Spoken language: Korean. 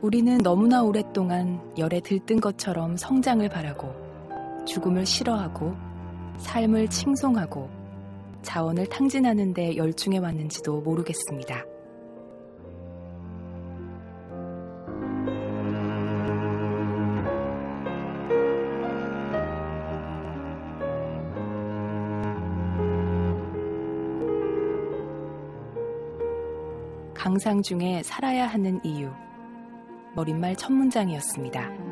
우리는 너무나 오랫동안 열에 들뜬 것처럼 성장을 바라고 죽음을 싫어하고 삶을 칭송하고 자원을 탕진하는 데 열중해 왔는지도 모르겠습니다. 강상 중에 살아야 하는 이유. 머릿말 첫 문장이었습니다.